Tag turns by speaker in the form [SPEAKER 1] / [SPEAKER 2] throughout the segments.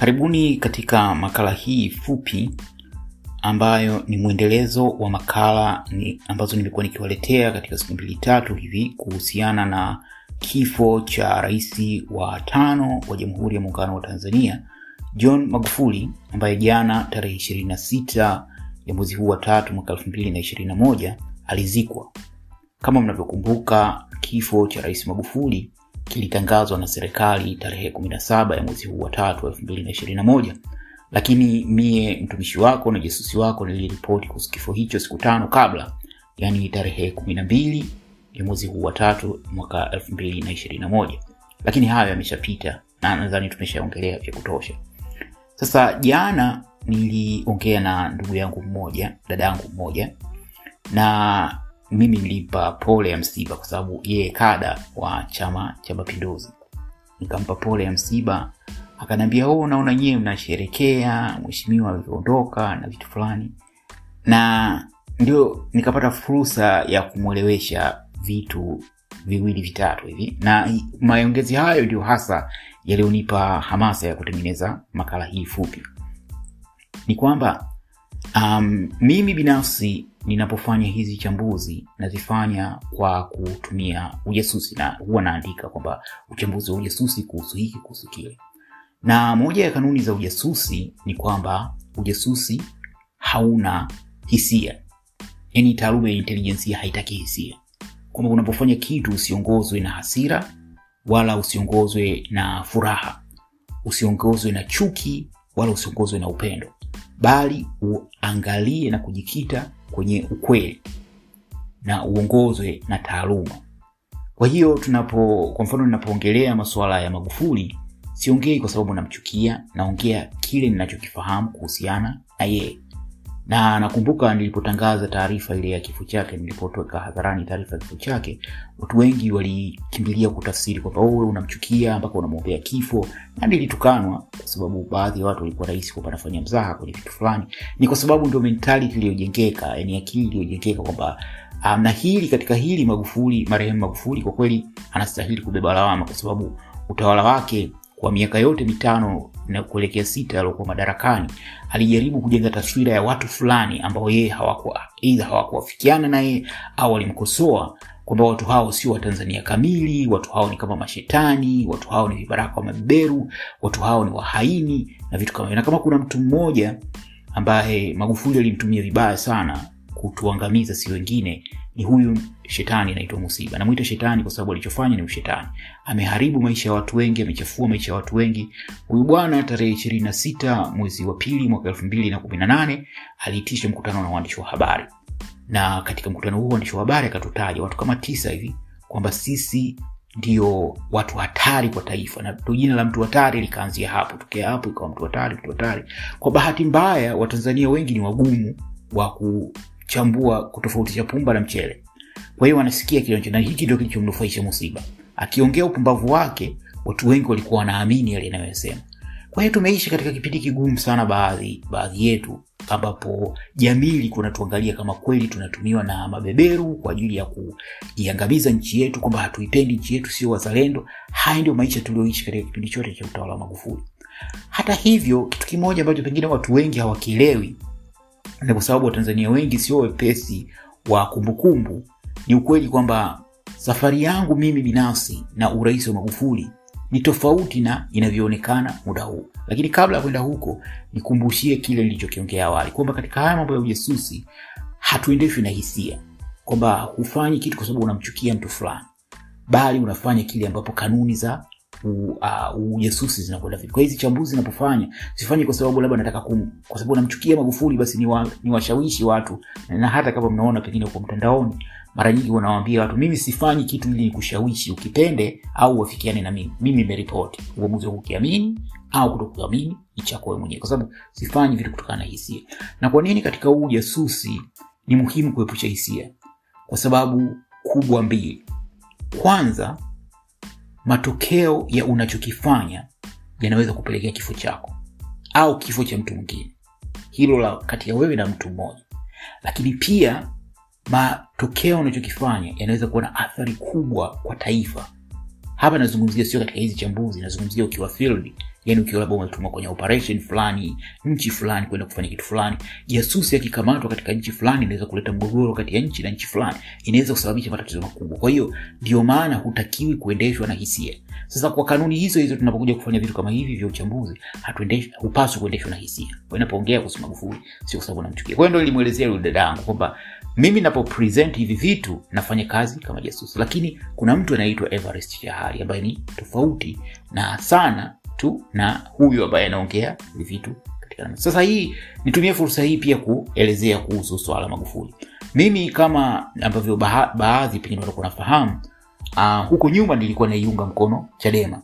[SPEAKER 1] Karibuni katika makala hii fupi ambayo ni mwendelezo wa makala ni ambazo nimekuwa nikiwaletea katika siku mbili tatu hivi kuhusiana na kifo cha rais wa tano wa Jamhuri ya Muungano wa Tanzania John Magufuli ambaye jana tarehe 26 ya mwezi huu wa tatu mwaka 2021 alizikwa. Kama mnavyokumbuka, kifo cha rais Magufuli kilitangazwa na serikali tarehe 17 ya mwezi huu wa tatu 2021, lakini mie mtumishi wako na jasusi wako niliripoti kuhusu kifo hicho siku tano kabla, yani tarehe 12 ya mwezi huu wa tatu mwaka 2021, lakini hayo yameshapita na nadhani tumeshaongelea vya kutosha. Sasa jana niliongea na ndugu yangu mmoja, dada yangu mmoja, na mimi nilimpa pole ya msiba kwa sababu yeye kada wa Chama cha Mapinduzi. Nikampa pole ya msiba, akaniambia oh, naona nyewe mnasherekea mheshimiwa alivyoondoka na vitu fulani, na ndio nikapata fursa ya kumwelewesha vitu viwili vitatu hivi, na maongezi hayo ndio hasa yaliyonipa hamasa ya kutengeneza makala hii fupi. Ni kwamba um, mimi binafsi ninapofanya hizi chambuzi nazifanya kwa kutumia ujasusi, na huwa naandika kwamba uchambuzi wa ujasusi kuhusu hiki kuhusu kile, na moja ya kanuni za ujasusi ni kwamba ujasusi hauna hisia, yani taaluma ya intelijensia haitaki hisia, kwamba unapofanya kitu usiongozwe na hasira wala usiongozwe na furaha, usiongozwe na chuki wala usiongozwe na upendo, bali uangalie na kujikita kwenye ukweli na uongozwe na taaluma. Kwa hiyo tunapo, kwa mfano, ninapoongelea masuala ya Magufuli siongei kwa sababu namchukia, naongea kile ninachokifahamu kuhusiana na yeye na nakumbuka nilipotangaza taarifa ile ya kifo chake, nilipotweka hadharani taarifa ya kifo chake, watu wengi walikimbilia kutafsiri kwamba wewe unamchukia mpaka unamwombea kifo, na nilitukanwa kwa sababu baadhi ya watu walikuwa rahisi kwamba nafanya mzaha kwenye vitu fulani. Ni kwa sababu ndio mentality iliyojengeka, yani akili iliyojengeka kwamba um, na hili katika hili Magufuli, marehemu Magufuli kwa kweli anastahili kubeba lawama kwa sababu utawala wake kwa miaka yote mitano na kuelekea sita aliokuwa madarakani alijaribu kujenga taswira ya watu fulani ambao yeye hawakuwa aidha naye au walimkosoa kwamba watu hao sio watanzania kamili, watu hao ni kama mashetani, watu hao ni vibaraka wa mabeberu, watu hao ni wahaini na vitu kama. Na kama kuna mtu mmoja ambaye Magufuli alimtumia vibaya sana kutuangamiza si wengine ni huyu shetani anaitwa Musiba. Namwita shetani kwa sababu alichofanya ni ushetani. Ameharibu maisha ya watu wengi, amechafua maisha ya watu wengi. Huyu bwana tarehe ishirini na sita mwezi wa pili mwaka elfu mbili na kumi na nane aliitisha mkutano na waandishi wa habari, na katika mkutano huo waandishi wa habari akatutaja watu kama tisa hivi kwamba sisi ndio watu hatari kwa taifa, na jina la mtu hatari likaanzia hapo. Tokea hapo ikawa mtu hatari, mtu hatari. Kwa bahati mbaya, Watanzania wengi ni wagumu wa chambua kutofautisha pumba na mchele. Kwa hiyo wanasikia kile na hiki ndio kilichomnufaisha Musiba. Akiongea upumbavu wake, watu wengi walikuwa wanaamini yale anayosema. Kwa hiyo tumeishi katika kipindi kigumu sana, baadhi baadhi yetu, ambapo jamii ilikuwa natuangalia kama kweli tunatumiwa na mabeberu kwa ajili ya kuiangamiza nchi yetu, kwamba hatuipendi nchi yetu, sio wazalendo. Haya ndio maisha tulioishi katika kipindi chote cha utawala wa Magufuli. Hata hivyo, kitu kimoja ambacho pengine watu wengi hawakielewi na kwa sababu watanzania wengi sio wepesi wa kumbukumbu, ni ukweli kwamba safari yangu mimi binafsi na urais wa Magufuli ni tofauti na inavyoonekana muda huu. Lakini kabla ya kwenda huko, nikumbushie kile nilichokiongea awali kwamba katika haya mambo ya ujasusi hatuendeshwi na hisia, kwamba hufanyi kitu kwa sababu unamchukia mtu fulani, bali unafanya kile ambapo kanuni za ujasusi uh, zinakwenda vipi. Kwa hizi chambuzi napofanya sifanyi kwa sababu labda nataka kum, kwa sababu namchukia Magufuli basi ni, wa, ni watu, na hata kama mnaona pengine uko mtandaoni mara nyingi wanawaambia watu mimi sifanyi kitu ili nikushawishi ukipende au wafikiane na mimi. Mimi nimeripoti uamuzi wa kukiamini au kutokuamini ni mwenyewe, kwa sababu sifanyi vitu kutokana na hisia. Na kwa nini katika huu ujasusi ni muhimu kuepusha hisia? Kwa sababu kubwa mbili. Kwanza, matokeo ya unachokifanya yanaweza kupelekea kifo chako au kifo cha mtu mwingine, hilo la kati ya wewe na mtu mmoja. Lakini pia matokeo unachokifanya yanaweza kuwa na athari kubwa kwa taifa. Hapa nazungumzia sio katika hizi chambuzi, nazungumzia ukiwa field, yani ukiwa labda umetumwa kwenye operation fulani nchi fulani kwenda kufanya kitu fulani. Jasusi akikamatwa katika nchi fulani inaweza kuleta mgogoro kati ya nchi na nchi fulani. Inaweza kusababisha matatizo makubwa. Kwa hiyo ndio maana hutakiwi kuendeshwa na hisia. Sasa kwa kanuni hizo hizo tunapokuja kufanya vitu kama hivi vya uchambuzi hupaswi kuendeshwa na hisia. Inapoongea kuhusu magufuli sio kwa sababu namchukia. Kwa ndo nilimwelezea dada yangu kwamba mimi napo hivi vitu nafanya kazi kama jasusi lakini kuna mtu anaitwa everest chahari ambaye ni tofauti na sana tu na huyu ambaye anaongea vitu sasa hii nitumie fursa hii pia kuelezea kuhusu swala magufuli. Mimi kama ambavyo baadhi pengine watakuwa nafahamu uh, huko nyuma nilikuwa naiunga mkono chadema.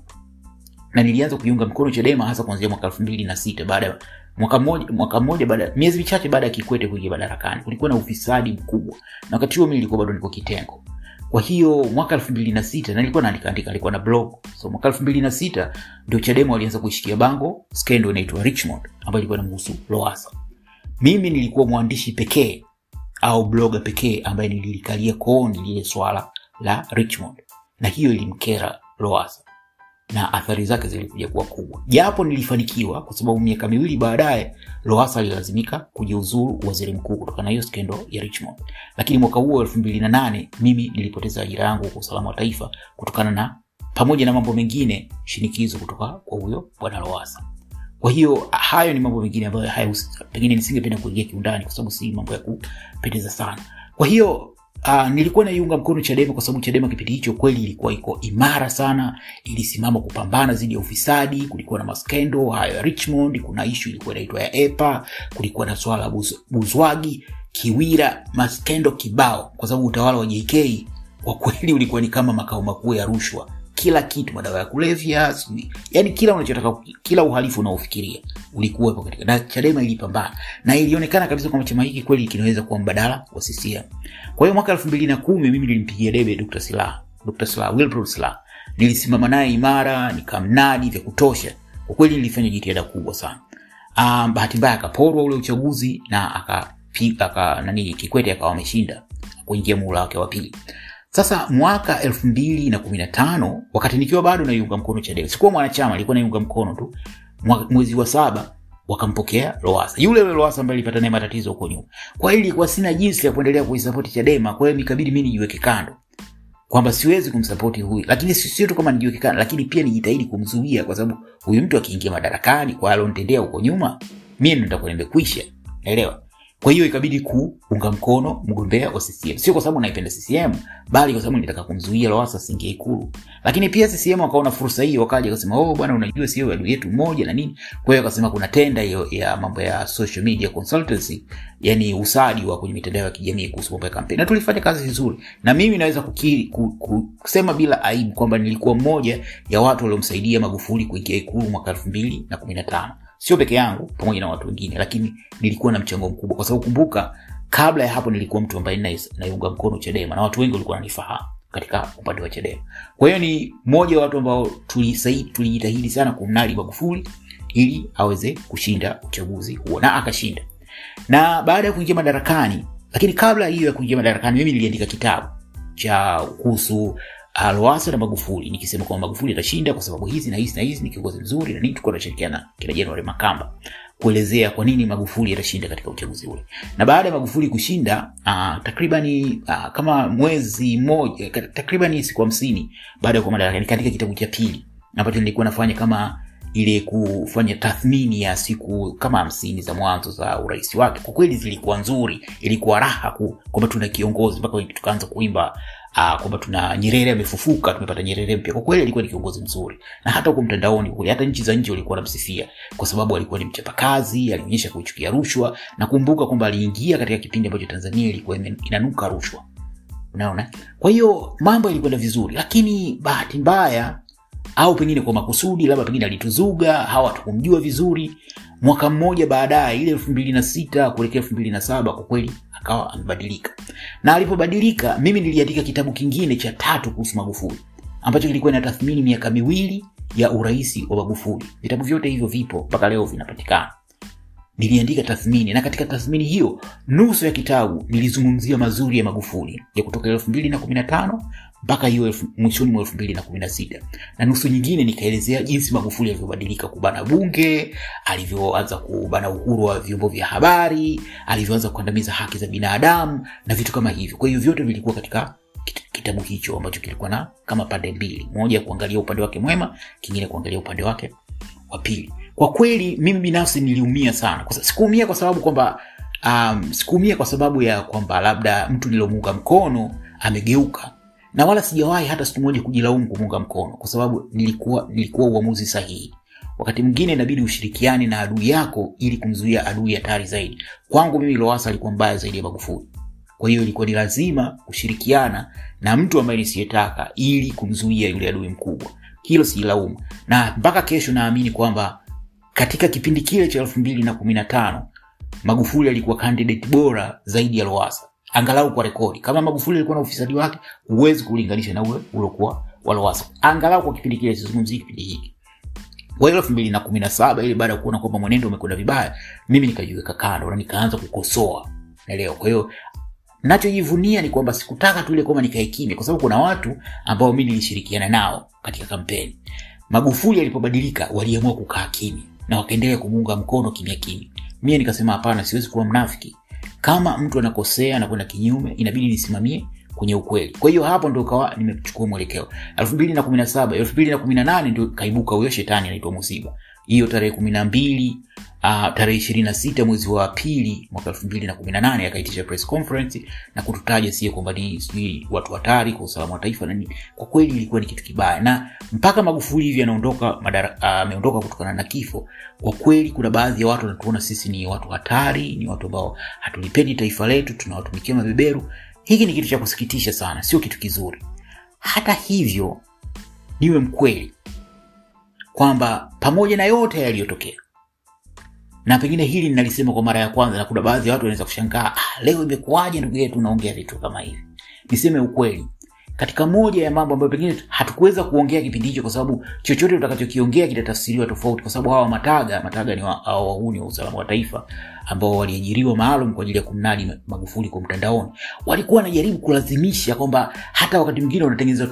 [SPEAKER 1] Na nilianza kuiunga mkono chadema hasa kuanzia mwaka elfu mbili na sita baada mwaka mmoja mwaka mmoja baada miezi michache baada ya kikwete kuingia madarakani. Kulikuwa na ufisadi mkubwa. Na wakati huo mi nilikuwa bado niko kitengo kwa hiyo mwaka elfu mbili na sita na nilikuwa naandika andika na blog. So mwaka elfu mbili na sita ndio chadema walianza kuishikia bango. Skendo inaitwa richmond ambayo ilikuwa namhusu loasa mimi nilikuwa mwandishi pekee au bloga pekee ambaye nililikalia kooni lile swala la richmond. Na hiyo ilimkera loasa na athari zake zilikuja kuwa kubwa. Japo nilifanikiwa kwa sababu miaka miwili baadaye loasa alilazimika kujiuzuru waziri mkuu kutokana na hiyo skendo ya richmond. Lakini mwaka huo elfu mbili na nane mimi nilipoteza ajira yangu kwa usalama wa taifa kutokana na pamoja na mambo mengine shinikizo kutoka kwa huyo bwana loasa kwa hiyo hayo ni mambo mengine ambayo pengine nisingependa kuingia kiundani kwa sababu si mambo ya kupendeza sana. Kwa hiyo Uh, nilikuwa naiunga mkono chadema kwa sababu chadema kipindi hicho kweli ilikuwa iko imara sana ilisimama kupambana dhidi ya ufisadi kulikuwa na maskendo hayo ya richmond kuna ishu ilikuwa inaitwa ya epa kulikuwa na swala la buz, buzwagi kiwira maskendo kibao. Kwa sababu utawala wa jk kwa kweli ulikuwa ni kama makao makuu ya rushwa kila kitu madawa ya kulevya yani kila unachotaka kila uhalifu unaofikiria ulikuwepo katika na chadema ilipambana. Na ilionekana kabisa kwamba chama hiki kweli kinaweza kuwa mbadala wa ccm kwa hiyo mwaka elfu mbili na kumi mimi nilimpigia debe dr silaha. Dr silaha wilbrod silaha. Nilisimama naye imara nikamnadi vya kutosha. Kwa kweli nilifanya jitihada kubwa sana. Um, bahati mbaya akaporwa ule uchaguzi na aka, aka nani kikwete akawa ameshinda. Kuingia muhula wake wa pili sasa mwaka elfu mbili na kumi na tano wakati nikiwa bado naiunga mkono chadema sikuwa mwanachama ilikuwa naiunga mkono tu mwezi wa saba wakampokea loasa yule yule loasa ambaye ilipata naye matatizo huko nyuma. Kwa hiyo ilikuwa sina jinsi ya kuendelea kuisapoti chadema kwa hiyo nikabidi mi nijiweke kando kwamba siwezi kumsapoti huyu. Lakini sio tu kama nijiweke lakini pia nijitahidi kumzuia kwa sababu huyu mtu akiingia madarakani kwa alonitendea huko nyuma mie nitakuwa nimekwisha. Naelewa kwa hiyo ikabidi kuunga mkono mgombea wa CCM, sio kwa sababu naipenda CCM, bali kwa sababu nilitaka kumzuia Lowassa asiingie Ikulu. Lakini pia CCM wakaona fursa hiyo, wakaja wakasema, oh bwana, unajua sio adui yetu mmoja na nini. Kwa hiyo akasema kuna tenda hiyo ya mambo ya social media consultancy, yani usadi wa kwenye mitandao ya kijamii kuhusu mambo ya kampeni, na tulifanya kazi vizuri, na mimi naweza kukiri, ku, kusema bila aibu kwamba nilikuwa mmoja ya watu waliomsaidia Magufuli kuingia Ikulu mwaka 2015 sio peke yangu pamoja na watu wengine lakini nilikuwa na mchango mkubwa. Kwa sababu kumbuka kabla ya hapo nilikuwa mtu ambaye naiunga mkono chadema na watu wengi walikuwa wananifahamu katika upande wa chadema. Kwa hiyo ni mmoja wa watu ambao tulijitahidi sana kumnadi magufuli ili aweze kushinda uchaguzi huo na akashinda. Na baada ya kuingia madarakani lakini kabla hiyo ya kuingia madarakani mimi niliandika kitabu cha kuhusu Lowassa na Magufuli nikisema kwamba Magufuli atashinda kwa sababu hizi na hizi na hizi, ni kiongozi mzuri na nini. Tulikuwa tunashirikiana kina January Makamba kuelezea kwa nini Magufuli atashinda katika uchaguzi ule. Na baada ya Magufuli kushinda uh, takribani uh, kama mwezi mmoja, takribani siku hamsini baada ya kuwa madarakani, nikaandika kitabu cha pili ambacho nilikuwa nafanya kama ile kufanya tathmini ya siku kama hamsini za mwanzo za urais wake. Kwa kweli zilikuwa nzuri, ilikuwa raha kwamba tuna kiongozi mpaka tukaanza kuimba uh, kwamba tuna Nyerere amefufuka, tumepata Nyerere mpya. Kwa kweli alikuwa ni kiongozi mzuri, na hata huko mtandaoni kule, hata nchi za nje walikuwa wanamsifia kwa sababu alikuwa ni mchapakazi, alionyesha kuchukia rushwa. Nakumbuka kwamba aliingia katika kipindi ambacho Tanzania ilikuwa inanuka rushwa, unaona. Kwa hiyo mambo yalikwenda vizuri, lakini bahati mbaya au pengine kwa makusudi, labda pengine alituzuga, hawa hatukumjua vizuri mwaka mmoja baadaye ile elfu mbili na sita kuelekea elfu mbili na saba kwa kweli akawa amebadilika. Na alipobadilika mimi niliandika kitabu kingine cha tatu kuhusu magufuli ambacho kilikuwa na inatathmini miaka miwili ya urahisi wa magufuli. Vitabu vyote hivyo vipo mpaka leo vinapatikana. Niliandika tathmini na katika tathmini hiyo nusu ya kitabu nilizungumzia mazuri ya magufuli ya kutoka 215 mpaka hiyo mwishoni mwa elfu mbili na kumi na sita. Na nusu nyingine nikaelezea jinsi magufuli alivyobadilika kubana bunge alivyoanza kubana uhuru wa vyombo vya habari alivyoanza kukandamiza haki za binadamu na vitu kama hivyo. Kwa hiyo vyote vilikuwa katika kitabu hicho ambacho kilikuwa na kama pande mbili. Moja kuangalia upande wake mwema kingine kuangalia upande wake wa pili. Kwa kweli mimi binafsi niliumia sana. Kwa, sikuumia kwa sababu kwamba um, sikuumia kwa sababu ya kwamba labda mtu nilomuunga mkono amegeuka na wala sijawahi hata siku moja kujilaumu kumunga mkono kwa sababu nilikuwa nilikuwa uamuzi sahihi. Wakati mwingine inabidi ushirikiane na adui yako ili kumzuia adui hatari zaidi. Kwangu mimi lowasa alikuwa mbaya zaidi ya magufuli. Kwa hiyo ilikuwa ni lazima kushirikiana na mtu ambaye nisiyetaka ili kumzuia yule adui mkubwa. Hilo sijilaumu na mpaka kesho naamini kwamba katika kipindi kile cha elfu mbili na kumi na tano magufuli alikuwa candidate bora zaidi ya lowasa angalau kwa rekodi. Kama magufuli alikuwa na ufisadi wake huwezi kulinganisha na ule uliokuwa wa angalau kwa kipindi kile sizungumzii kipindi hiki. Kwa hiyo elfu mbili na kumi na saba ili baada ya kuona kwamba mwenendo umekwenda vibaya mimi nikajiweka kando na nikaanza kukosoa. Naelewa. Kwa hiyo nachojivunia ni kwamba sikutaka tu ile kwamba nikae kwa sababu kuna watu ambao mi nilishirikiana nao katika kampeni. Magufuli alipobadilika waliamua kukaa kimya na wakaendelea kumuunga mkono kimya kimya. Mie nikasema hapana siwezi kuwa mnafiki kama mtu anakosea anakwenda kinyume inabidi nisimamie kwenye ukweli. Kwa hiyo hapo ndo kawa nimechukua mwelekeo. Elfu mbili na kumi na saba elfu mbili na kumi na nane ndio kaibuka huyo shetani anaitwa musiba. Hiyo tarehe kumi na mbili uh, tarehe ishirini na sita mwezi wa pili mwaka elfu mbili na kumi na nane akaitisha press conference na kututaja sie kwamba ni sijui watu hatari kwa usalama wa taifa na kwa kweli ilikuwa ni kitu kibaya na mpaka magufuli hivi anaondoka ameondoka uh, kutokana na kifo. Kwa kweli kuna baadhi ya watu wanatuona sisi ni watu hatari ni watu ambao hatulipendi taifa letu tunawatumikia mabeberu. Hiki ni kitu cha kusikitisha sana sio kitu kizuri. Hata hivyo niwe mkweli kwamba pamoja na yote yaliyotokea na pengine hili ninalisema kwa mara ya kwanza na kuna baadhi ya watu wanaweza kushangaa ah, leo imekuwaje ndugu yetu unaongea vitu kama hivi? Niseme ukweli katika moja ya mambo ambayo pengine hatukuweza kuongea kipindi hicho kwa sababu chochote utakachokiongea kitatafsiriwa tofauti kwa sababu hawa mataga mataga ni wahuni wa, wa usalama wa taifa ambao waliajiriwa maalum kwa ajili ya kumnadi magufuli kwa mtandaoni. Walikuwa wanajaribu kulazimisha kwamba hata wakati mwingine wanatengeneza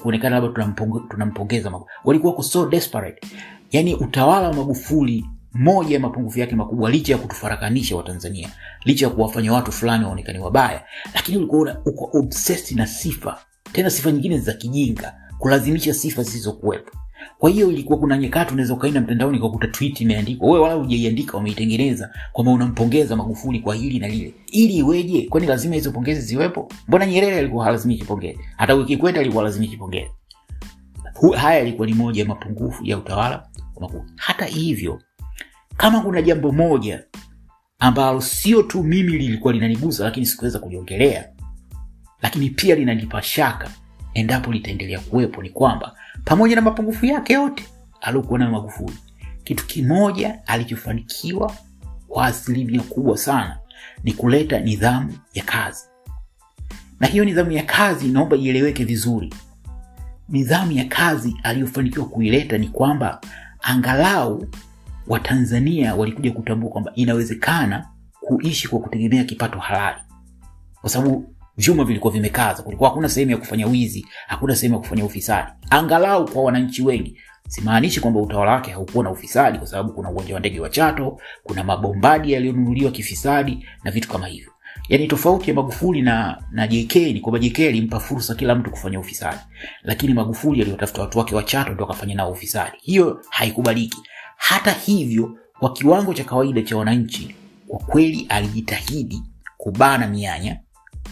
[SPEAKER 1] kuonekana labda tunampongeza, tunampongeza walikuwa so desperate. Yaani utawala wa magufuli moja ya mapungufu yake makubwa licha ya kutufarakanisha watanzania licha ya kuwafanya watu fulani waonekane wabaya lakini ulikuwa uko obsessed na sifa tena sifa nyingine za kijinga kulazimisha sifa zisizokuwepo. Kwa hiyo ilikuwa kuna nyakati unaweza ukaenda mtandaoni ukakuta tweet imeandikwa wewe wala hujaiandika wameitengeneza kwamba unampongeza magufuli kwa hili na lile. Ili iweje? Kwani lazima hizo pongezi ziwepo? Mbona nyerere alikuwa halazimishi pongezi hata kikwete alikuwa lazimishi pongezi haya yalikuwa ni moja ya mapungufu ya utawala hata hivyo kama kuna jambo moja ambalo sio tu mimi lilikuwa linanigusa lakini sikuweza kuliongelea lakini pia linanipa shaka endapo litaendelea kuwepo ni kwamba pamoja na mapungufu yake yote aliokuwa nayo magufuli kitu kimoja alichofanikiwa kwa asilimia kubwa sana ni kuleta nidhamu ya kazi. Na hiyo nidhamu ya kazi naomba ieleweke vizuri. Nidhamu ya kazi aliyofanikiwa kuileta ni kwamba angalau watanzania walikuja kutambua kwamba inawezekana kuishi kwa kutegemea kipato halali. Kwa sababu vyuma vilikuwa vimekaza kulikuwa hakuna sehemu ya kufanya wizi hakuna sehemu ya kufanya ufisadi. Angalau kwa wananchi wengi simaanishi kwamba utawala wake haukuwa na ufisadi kwa sababu kuna uwanja wa ndege wa chato kuna mabombadi yaliyonunuliwa kifisadi na vitu kama hivyo. Yaani tofauti ya magufuli na na jk ni kwamba jk alimpa fursa kila mtu kufanya ufisadi. Lakini magufuli aliwatafuta watu wake wa chato ndo akafanya nao ufisadi. Hiyo haikubaliki hata hivyo kwa kiwango cha kawaida cha wananchi kwa kweli alijitahidi kubana mianya.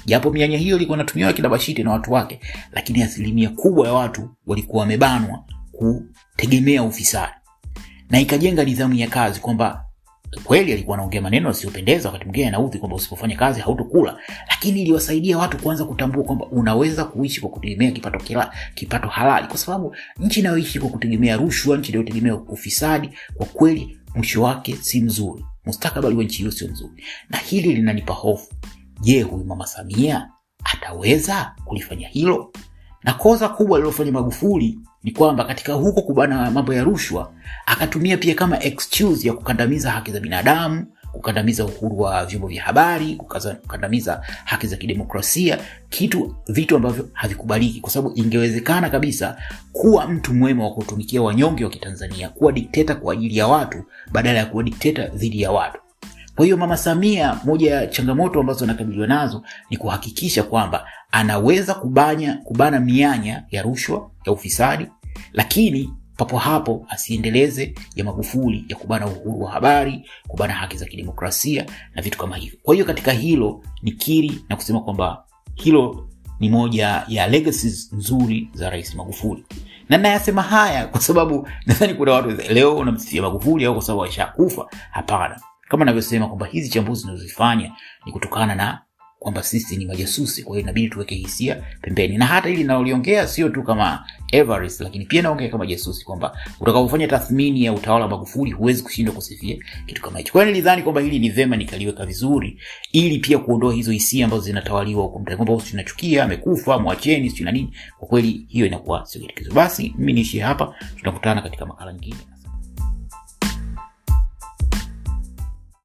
[SPEAKER 1] Japo mianya hiyo ilikuwa inatumiwa bashite na watu wake lakini asilimia kubwa ya watu walikuwa wamebanwa kutegemea ufisadi. Na ikajenga nidhamu ya kazi kwamba kweli alikuwa anaongea maneno asiyopendeza wakati mwingine anaudhi kwamba usipofanya kazi hautokula lakini iliwasaidia watu kuanza kutambua kwamba unaweza kuishi kwa kutegemea kipato kila, kipato halali. Kwa sababu nchi inayoishi kwa kutegemea rushwa nchi inayotegemea ufisadi kwa kweli mwisho wake si mzuri. Mustakabali wa nchi hiyo sio mzuri. Na hili linanipa hofu. Je huyu mama samia ataweza kulifanya hilo na kosa kubwa lililofanya magufuli ni kwamba katika huko kubana mambo ya rushwa akatumia pia kama excuse ya kukandamiza haki za binadamu kukandamiza uhuru wa vyombo vya habari kukandamiza haki za kidemokrasia kitu vitu ambavyo havikubaliki. Kwa sababu ingewezekana kabisa kuwa mtu mwema wa kutumikia wanyonge wa kitanzania kuwa dikteta kwa ajili ya watu badala ya kuwa dikteta dhidi ya watu. Kwa hiyo mama samia moja ya changamoto ambazo anakabiliwa nazo ni kuhakikisha kwamba anaweza kubanya kubana mianya ya rushwa ya ufisadi lakini papo hapo asiendeleze ya magufuli ya kubana uhuru wa habari kubana haki za kidemokrasia na vitu kama hivyo. Kwa hiyo katika hilo nikiri na kusema kwamba hilo ni moja ya nzuri za rais magufuli. Na nayasema haya kwa sababu nadhani kuna watu leo unamsifia magufuli au kwa sababu aishakufa. Hapana. Kama navyosema kwamba hizi chambuzi zinazozifanya ni kutokana na kwamba sisi ni majasusi kwa hiyo inabidi tuweke hisia pembeni. Na hata ili naloliongea sio tu kama Everest, lakini pia naongea kama jasusi kwamba utakapofanya tathmini ya utawala wa magufuli huwezi kushindwa kusifia kitu kama hicho. Kwa nilidhani kwamba hili ni vema nikaliweka vizuri ili pia kuondoa hizo hisia ambazo zinatawaliwa huko mtaani kwamba amekufa mwacheni nini. Kwa kweli hiyo inakuwa sio kitu basi mimi niishie hapa. Tunakutana katika makala nyingine